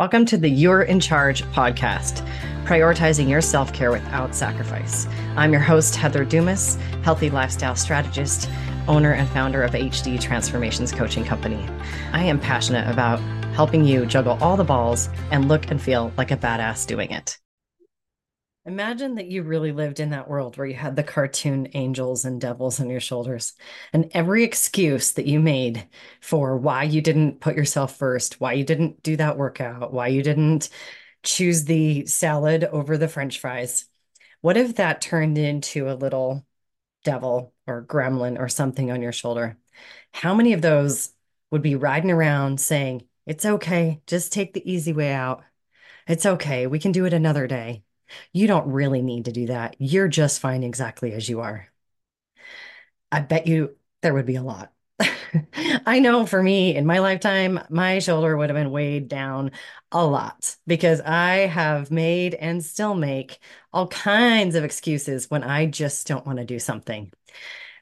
Welcome to the You're in Charge podcast, prioritizing your self care without sacrifice. I'm your host, Heather Dumas, healthy lifestyle strategist, owner and founder of HD Transformations Coaching Company. I am passionate about helping you juggle all the balls and look and feel like a badass doing it. Imagine that you really lived in that world where you had the cartoon angels and devils on your shoulders, and every excuse that you made for why you didn't put yourself first, why you didn't do that workout, why you didn't choose the salad over the french fries. What if that turned into a little devil or gremlin or something on your shoulder? How many of those would be riding around saying, It's okay, just take the easy way out. It's okay, we can do it another day. You don't really need to do that. You're just fine exactly as you are. I bet you there would be a lot. I know for me in my lifetime, my shoulder would have been weighed down a lot because I have made and still make all kinds of excuses when I just don't want to do something.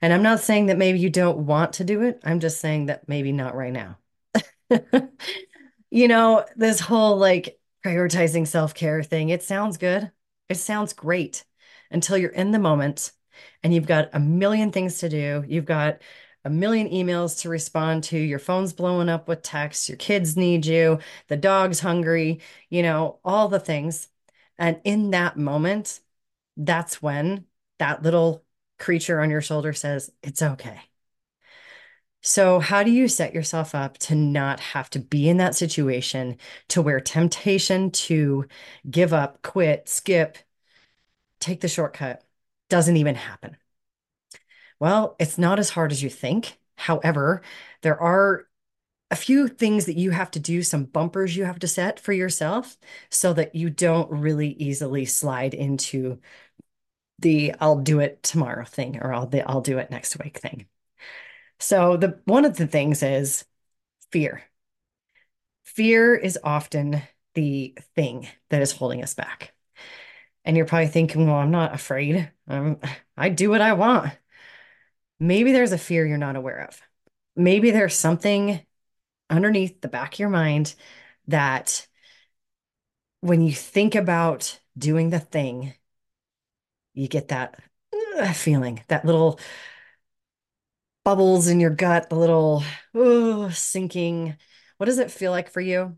And I'm not saying that maybe you don't want to do it. I'm just saying that maybe not right now. you know, this whole like prioritizing self care thing, it sounds good. It sounds great until you're in the moment and you've got a million things to do. You've got a million emails to respond to. Your phone's blowing up with texts. Your kids need you. The dog's hungry, you know, all the things. And in that moment, that's when that little creature on your shoulder says, It's okay. So, how do you set yourself up to not have to be in that situation to where temptation to give up, quit, skip, take the shortcut doesn't even happen? Well, it's not as hard as you think. However, there are a few things that you have to do, some bumpers you have to set for yourself so that you don't really easily slide into the I'll do it tomorrow thing or I'll I'll do it next week thing. So the one of the things is fear. Fear is often the thing that is holding us back. And you're probably thinking, well, I'm not afraid. Um, I do what I want. Maybe there's a fear you're not aware of. Maybe there's something underneath the back of your mind that when you think about doing the thing, you get that uh, feeling, that little bubbles in your gut, the little oh, sinking. What does it feel like for you?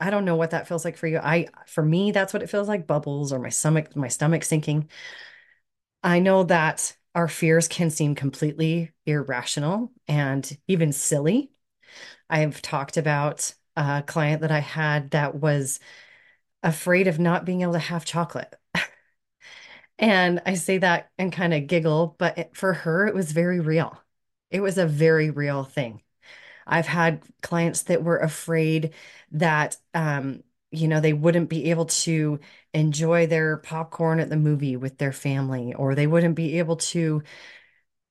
I don't know what that feels like for you. I for me that's what it feels like bubbles or my stomach my stomach sinking. I know that our fears can seem completely irrational and even silly. I've talked about a client that I had that was afraid of not being able to have chocolate. and I say that and kind of giggle, but it, for her, it was very real. It was a very real thing. I've had clients that were afraid that, um, you know, they wouldn't be able to enjoy their popcorn at the movie with their family, or they wouldn't be able to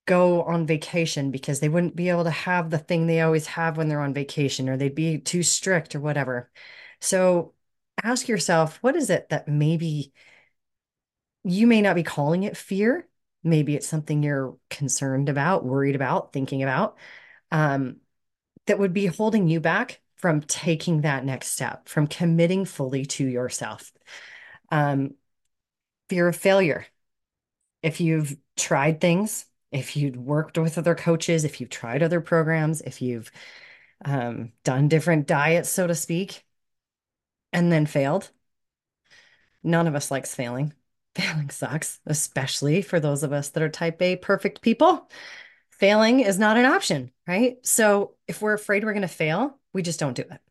go on vacation because they wouldn't be able to have the thing they always have when they're on vacation, or they'd be too strict or whatever. So ask yourself, what is it that maybe you may not be calling it fear? Maybe it's something you're concerned about, worried about, thinking about. Um, that would be holding you back from taking that next step, from committing fully to yourself. Um, fear of failure. If you've tried things, if you've worked with other coaches, if you've tried other programs, if you've um, done different diets, so to speak, and then failed, none of us likes failing. Failing sucks, especially for those of us that are type A perfect people failing is not an option, right? So if we're afraid we're going to fail, we just don't do it.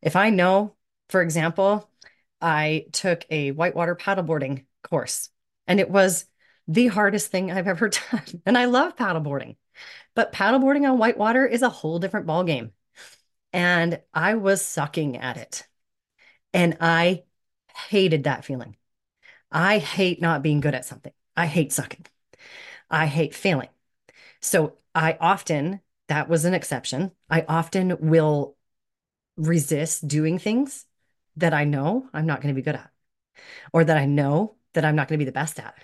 If I know, for example, I took a whitewater paddleboarding course and it was the hardest thing I've ever done. And I love paddleboarding, but paddleboarding on whitewater is a whole different ballgame. And I was sucking at it. And I hated that feeling. I hate not being good at something. I hate sucking. I hate failing. So I often, that was an exception. I often will resist doing things that I know I'm not going to be good at or that I know that I'm not going to be the best at.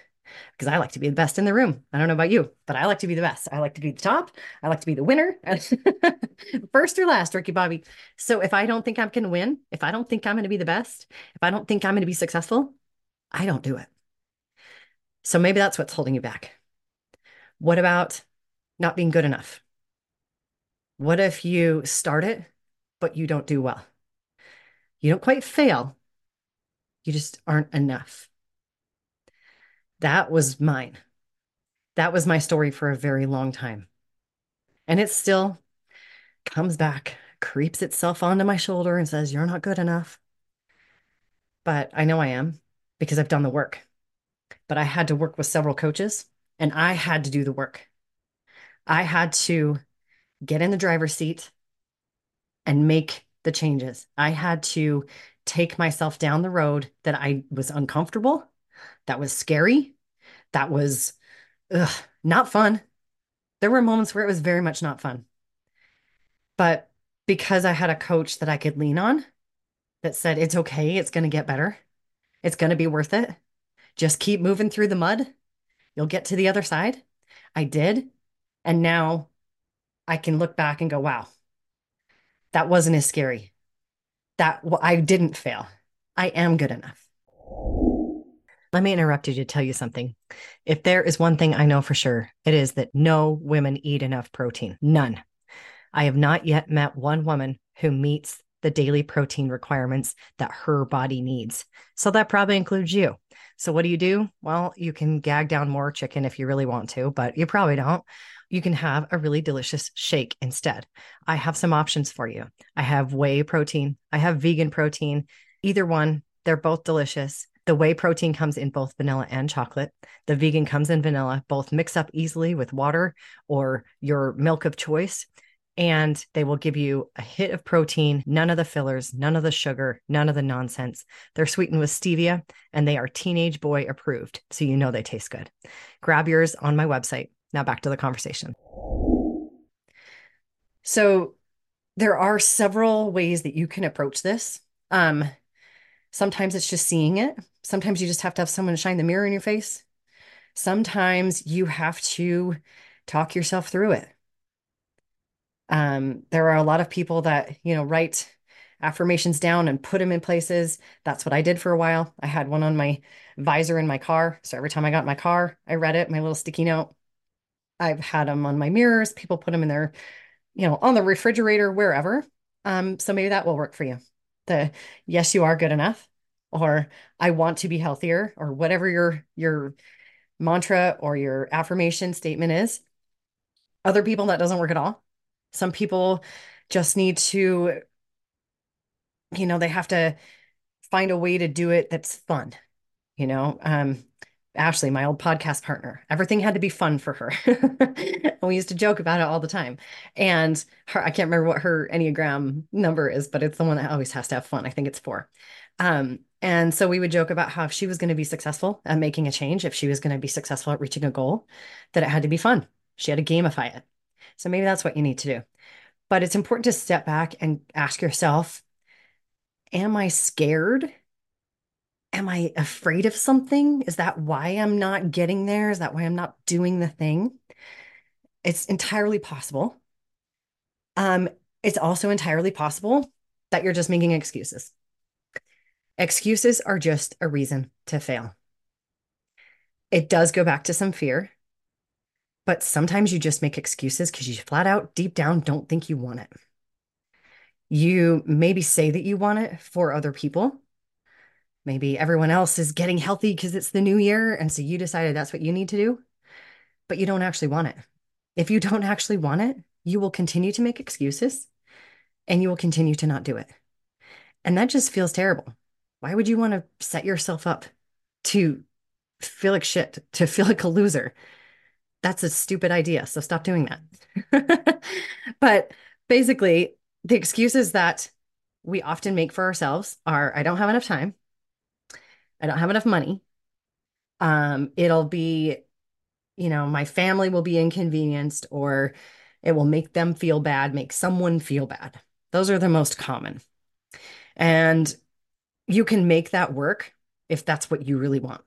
because I like to be the best in the room. I don't know about you, but I like to be the best. I like to be the top. I like to be the winner. First or last, Ricky Bobby. So if I don't think I can win, if I don't think I'm going to be the best, if I don't think I'm going to be successful, I don't do it. So maybe that's what's holding you back. What about not being good enough? What if you start it, but you don't do well? You don't quite fail, you just aren't enough. That was mine. That was my story for a very long time. And it still comes back, creeps itself onto my shoulder and says, You're not good enough. But I know I am because I've done the work. But I had to work with several coaches and I had to do the work. I had to get in the driver's seat and make the changes. I had to take myself down the road that I was uncomfortable, that was scary, that was ugh, not fun. There were moments where it was very much not fun. But because I had a coach that I could lean on that said, it's okay, it's going to get better, it's going to be worth it. Just keep moving through the mud. You'll get to the other side. I did. And now I can look back and go, wow, that wasn't as scary. That I didn't fail. I am good enough. Let me interrupt you to tell you something. If there is one thing I know for sure, it is that no women eat enough protein. None. I have not yet met one woman who meets the daily protein requirements that her body needs. So that probably includes you. So what do you do? Well, you can gag down more chicken if you really want to, but you probably don't. You can have a really delicious shake instead. I have some options for you. I have whey protein, I have vegan protein. Either one, they're both delicious. The whey protein comes in both vanilla and chocolate. The vegan comes in vanilla. Both mix up easily with water or your milk of choice. And they will give you a hit of protein, none of the fillers, none of the sugar, none of the nonsense. They're sweetened with stevia and they are teenage boy approved. So you know they taste good. Grab yours on my website. Now back to the conversation. So there are several ways that you can approach this. Um, sometimes it's just seeing it. Sometimes you just have to have someone shine the mirror in your face. Sometimes you have to talk yourself through it. Um, there are a lot of people that, you know, write affirmations down and put them in places. That's what I did for a while. I had one on my visor in my car. So every time I got my car, I read it, my little sticky note. I've had them on my mirrors. People put them in their, you know, on the refrigerator, wherever. Um, so maybe that will work for you. The yes, you are good enough, or I want to be healthier, or whatever your your mantra or your affirmation statement is. Other people that doesn't work at all. Some people just need to, you know, they have to find a way to do it that's fun. You know, um, Ashley, my old podcast partner. Everything had to be fun for her. we used to joke about it all the time. And her, I can't remember what her Enneagram number is, but it's the one that always has to have fun. I think it's four. Um, and so we would joke about how if she was going to be successful at making a change, if she was going to be successful at reaching a goal, that it had to be fun. She had to gamify it. So maybe that's what you need to do. But it's important to step back and ask yourself, am I scared am I afraid of something? Is that why I'm not getting there? Is that why I'm not doing the thing? It's entirely possible. Um, it's also entirely possible that you're just making excuses. Excuses are just a reason to fail. It does go back to some fear, but sometimes you just make excuses because you flat out deep down don't think you want it. You maybe say that you want it for other people, Maybe everyone else is getting healthy because it's the new year. And so you decided that's what you need to do, but you don't actually want it. If you don't actually want it, you will continue to make excuses and you will continue to not do it. And that just feels terrible. Why would you want to set yourself up to feel like shit, to feel like a loser? That's a stupid idea. So stop doing that. but basically, the excuses that we often make for ourselves are I don't have enough time. I don't have enough money. Um, it'll be, you know, my family will be inconvenienced or it will make them feel bad, make someone feel bad. Those are the most common. And you can make that work if that's what you really want.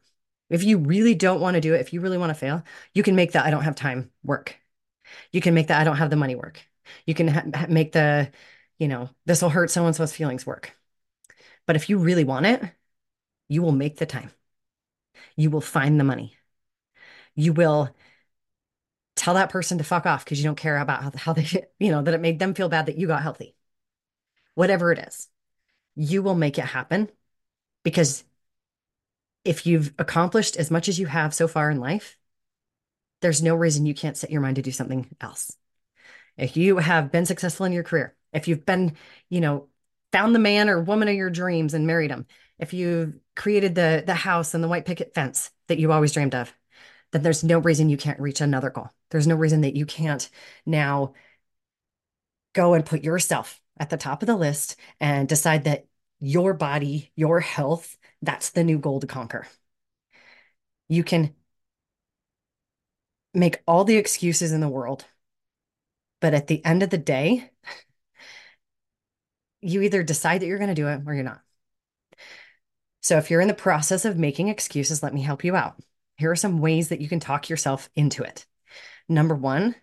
If you really don't want to do it, if you really want to fail, you can make that I don't have time work. You can make that I don't have the money work. You can ha- make the, you know, this will hurt so and so's feelings work. But if you really want it, you will make the time. You will find the money. You will tell that person to fuck off because you don't care about how, how they, you know, that it made them feel bad that you got healthy. Whatever it is, you will make it happen because if you've accomplished as much as you have so far in life, there's no reason you can't set your mind to do something else. If you have been successful in your career, if you've been, you know, found the man or woman of your dreams and married him, if you've created the the house and the white picket fence that you always dreamed of, then there's no reason you can't reach another goal. There's no reason that you can't now go and put yourself at the top of the list and decide that your body, your health, that's the new goal to conquer. You can make all the excuses in the world, but at the end of the day, you either decide that you're going to do it or you're not. So if you're in the process of making excuses, let me help you out. Here are some ways that you can talk yourself into it. Number one,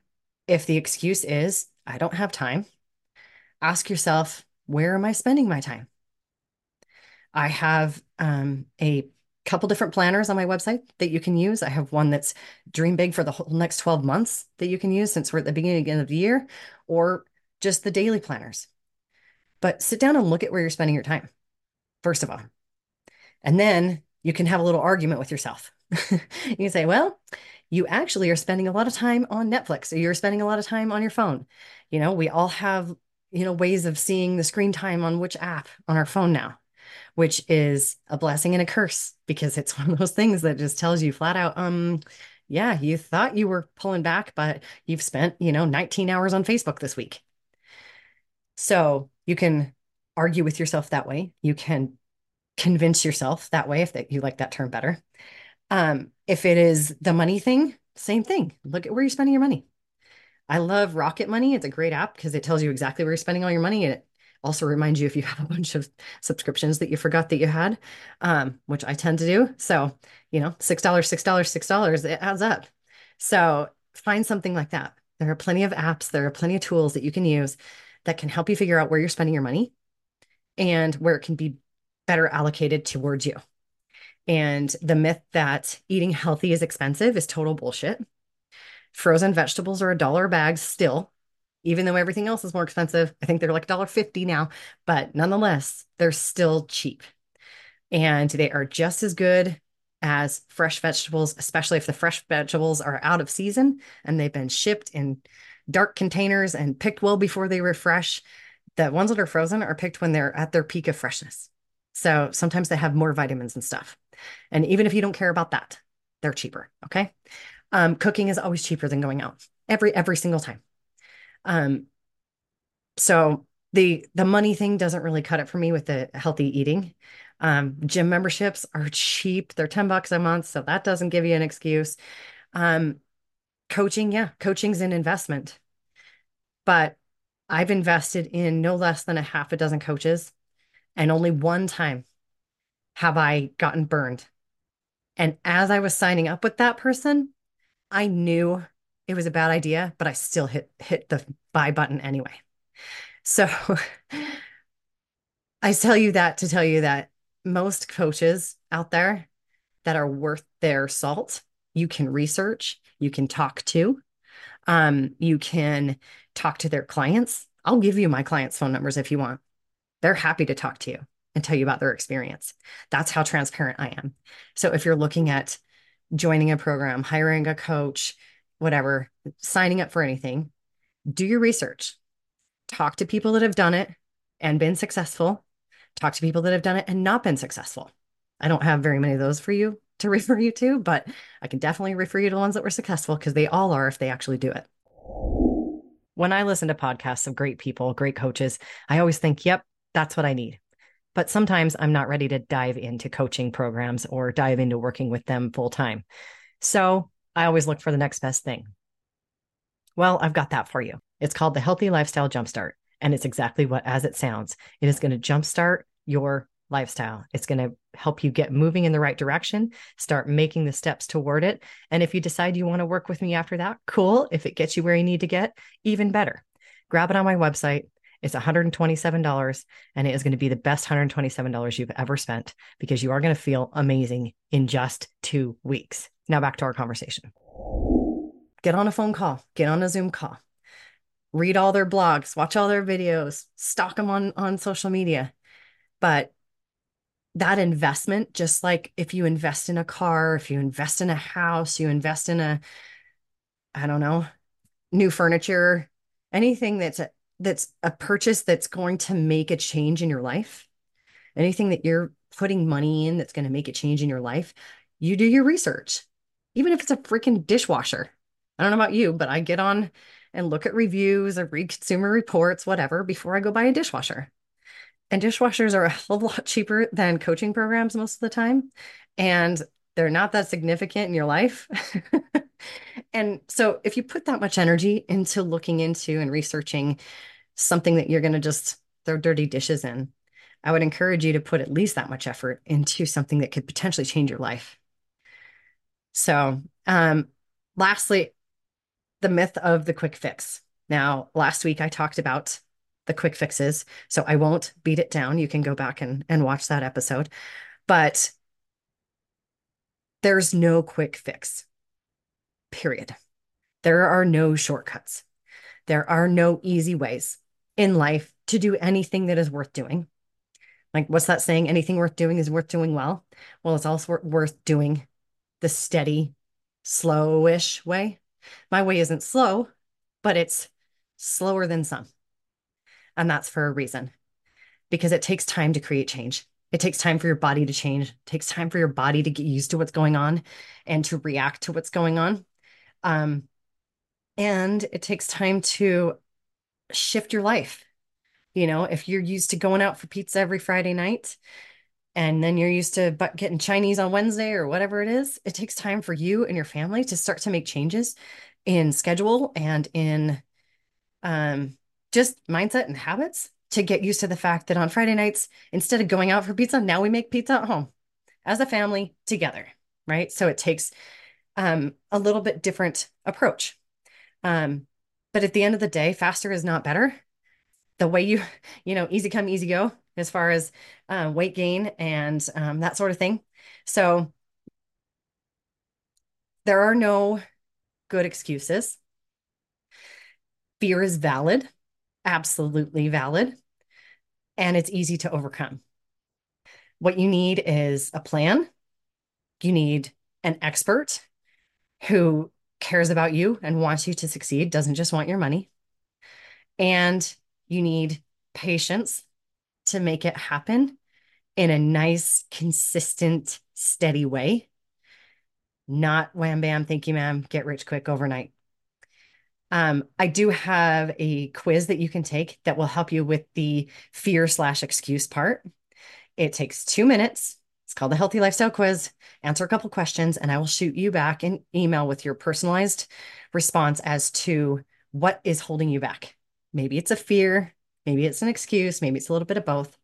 if the excuse is, I don't have time, ask yourself, where am I spending my time? I have um, a couple different planners on my website that you can use. I have one that's dream big for the whole next 12 months that you can use since we're at the beginning of the year, or just the daily planners. But sit down and look at where you're spending your time, first of all. And then you can have a little argument with yourself. you can say, well, you actually are spending a lot of time on Netflix or you're spending a lot of time on your phone. You know, we all have, you know, ways of seeing the screen time on which app on our phone now, which is a blessing and a curse because it's one of those things that just tells you flat out, um, yeah, you thought you were pulling back, but you've spent, you know, 19 hours on Facebook this week. So you can argue with yourself that way. You can convince yourself that way if that you like that term better. Um, if it is the money thing, same thing. Look at where you're spending your money. I love Rocket Money. It's a great app because it tells you exactly where you're spending all your money. And it also reminds you if you have a bunch of subscriptions that you forgot that you had, um, which I tend to do. So, you know, $6, $6, $6, it adds up. So find something like that. There are plenty of apps, there are plenty of tools that you can use that can help you figure out where you're spending your money and where it can be better allocated towards you. And the myth that eating healthy is expensive is total bullshit. Frozen vegetables are a dollar a bag still, even though everything else is more expensive. I think they're like $1.50 now, but nonetheless, they're still cheap. And they are just as good as fresh vegetables, especially if the fresh vegetables are out of season and they've been shipped in dark containers and picked well before they were fresh. The ones that are frozen are picked when they're at their peak of freshness. So sometimes they have more vitamins and stuff. And even if you don't care about that, they're cheaper. Okay. Um, cooking is always cheaper than going out every every single time. Um, so the the money thing doesn't really cut it for me with the healthy eating. Um, gym memberships are cheap; they're ten bucks a month, so that doesn't give you an excuse. Um, coaching, yeah, coaching's an investment, but I've invested in no less than a half a dozen coaches and only one time have I gotten burned. And as I was signing up with that person, I knew it was a bad idea, but I still hit hit the buy button anyway. So I tell you that to tell you that most coaches out there that are worth their salt, you can research, you can talk to, um, you can talk to their clients. I'll give you my clients' phone numbers if you want they're happy to talk to you and tell you about their experience. That's how transparent I am. So if you're looking at joining a program, hiring a coach, whatever, signing up for anything, do your research. Talk to people that have done it and been successful. Talk to people that have done it and not been successful. I don't have very many of those for you to refer you to, but I can definitely refer you to the ones that were successful because they all are if they actually do it. When I listen to podcasts of great people, great coaches, I always think, yep, that's what I need. But sometimes I'm not ready to dive into coaching programs or dive into working with them full time. So I always look for the next best thing. Well, I've got that for you. It's called the Healthy Lifestyle Jumpstart. And it's exactly what, as it sounds, it is going to jumpstart your lifestyle. It's going to help you get moving in the right direction, start making the steps toward it. And if you decide you want to work with me after that, cool. If it gets you where you need to get, even better. Grab it on my website. It's $127 and it is going to be the best $127 you've ever spent because you are going to feel amazing in just two weeks. Now back to our conversation. Get on a phone call, get on a Zoom call, read all their blogs, watch all their videos, stalk them on, on social media. But that investment, just like if you invest in a car, if you invest in a house, you invest in a, I don't know, new furniture, anything that's a, that's a purchase that's going to make a change in your life, anything that you're putting money in that's going to make a change in your life, you do your research. Even if it's a freaking dishwasher. I don't know about you, but I get on and look at reviews or read consumer reports, whatever, before I go buy a dishwasher. And dishwashers are a hell of a lot cheaper than coaching programs most of the time. And they're not that significant in your life. and so if you put that much energy into looking into and researching something that you're going to just throw dirty dishes in, I would encourage you to put at least that much effort into something that could potentially change your life. So, um, lastly, the myth of the quick fix. Now, last week I talked about the quick fixes, so I won't beat it down. You can go back and, and watch that episode. But there's no quick fix, period. There are no shortcuts. There are no easy ways in life to do anything that is worth doing. Like, what's that saying? Anything worth doing is worth doing well. Well, it's also worth doing the steady, slowish way. My way isn't slow, but it's slower than some. And that's for a reason because it takes time to create change. It takes time for your body to change. It takes time for your body to get used to what's going on and to react to what's going on. Um, and it takes time to shift your life. You know, if you're used to going out for pizza every Friday night and then you're used to getting Chinese on Wednesday or whatever it is, it takes time for you and your family to start to make changes in schedule and in um, just mindset and habits to get used to the fact that on Friday nights, instead of going out for pizza, now we make pizza at home as a family together, right? So it takes um, a little bit different approach. Um, but at the end of the day, faster is not better. The way you, you know, easy come, easy go as far as uh, weight gain and um, that sort of thing. So there are no good excuses. Fear is valid, absolutely valid, and it's easy to overcome. What you need is a plan. You need an expert who cares about you and wants you to succeed, doesn't just want your money. And you need patience to make it happen in a nice, consistent, steady way. Not wham bam, thank you, ma'am, get rich quick overnight. Um, I do have a quiz that you can take that will help you with the fear slash excuse part. It takes two minutes. It's called the Healthy Lifestyle Quiz. Answer a couple questions, and I will shoot you back an email with your personalized response as to what is holding you back. Maybe it's a fear, maybe it's an excuse, maybe it's a little bit of both.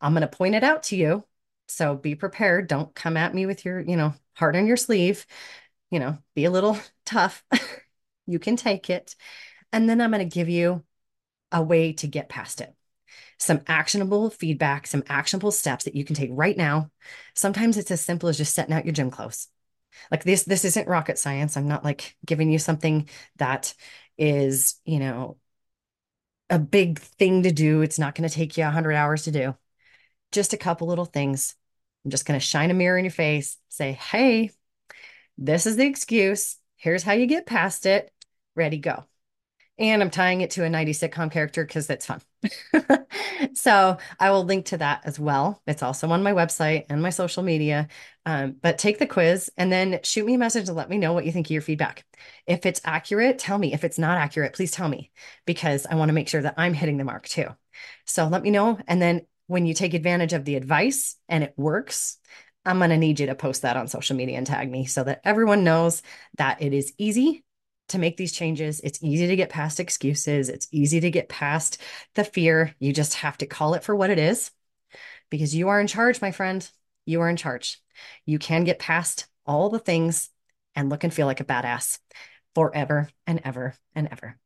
I'm going to point it out to you. So be prepared. Don't come at me with your, you know, heart on your sleeve. You know, be a little tough. you can take it. And then I'm going to give you a way to get past it some actionable feedback, some actionable steps that you can take right now. Sometimes it's as simple as just setting out your gym clothes. Like this, this isn't rocket science. I'm not like giving you something that is, you know, a big thing to do. It's not going to take you 100 hours to do. Just a couple little things. I'm just going to shine a mirror in your face, say, hey, this is the excuse. Here's how you get past it. Ready, go. And I'm tying it to a 90 sitcom character because that's fun. so I will link to that as well. It's also on my website and my social media. Um, but take the quiz and then shoot me a message and let me know what you think of your feedback. If it's accurate, tell me. If it's not accurate, please tell me because I want to make sure that I'm hitting the mark too. So let me know. And then when you take advantage of the advice and it works, I'm going to need you to post that on social media and tag me so that everyone knows that it is easy to make these changes. It's easy to get past excuses. It's easy to get past the fear. You just have to call it for what it is. because you are in charge, my friend. You are in charge. You can get past all the things and look and feel like a badass forever and ever and ever.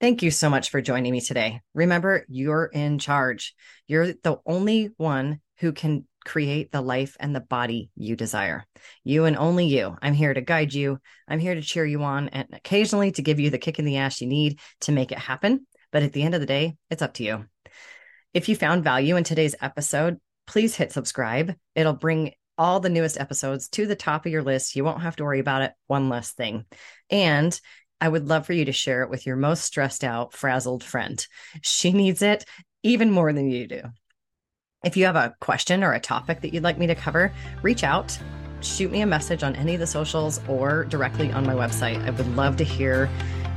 Thank you so much for joining me today. Remember, you're in charge. You're the only one who can create the life and the body you desire. You and only you. I'm here to guide you. I'm here to cheer you on and occasionally to give you the kick in the ass you need to make it happen. But at the end of the day, it's up to you. If you found value in today's episode, please hit subscribe. It'll bring all the newest episodes to the top of your list. You won't have to worry about it. One less thing. And I would love for you to share it with your most stressed out, frazzled friend. She needs it even more than you do. If you have a question or a topic that you'd like me to cover, reach out, shoot me a message on any of the socials or directly on my website. I would love to hear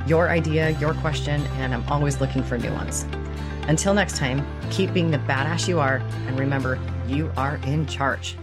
your idea, your question, and I'm always looking for new ones. Until next time, keep being the badass you are, and remember, you are in charge.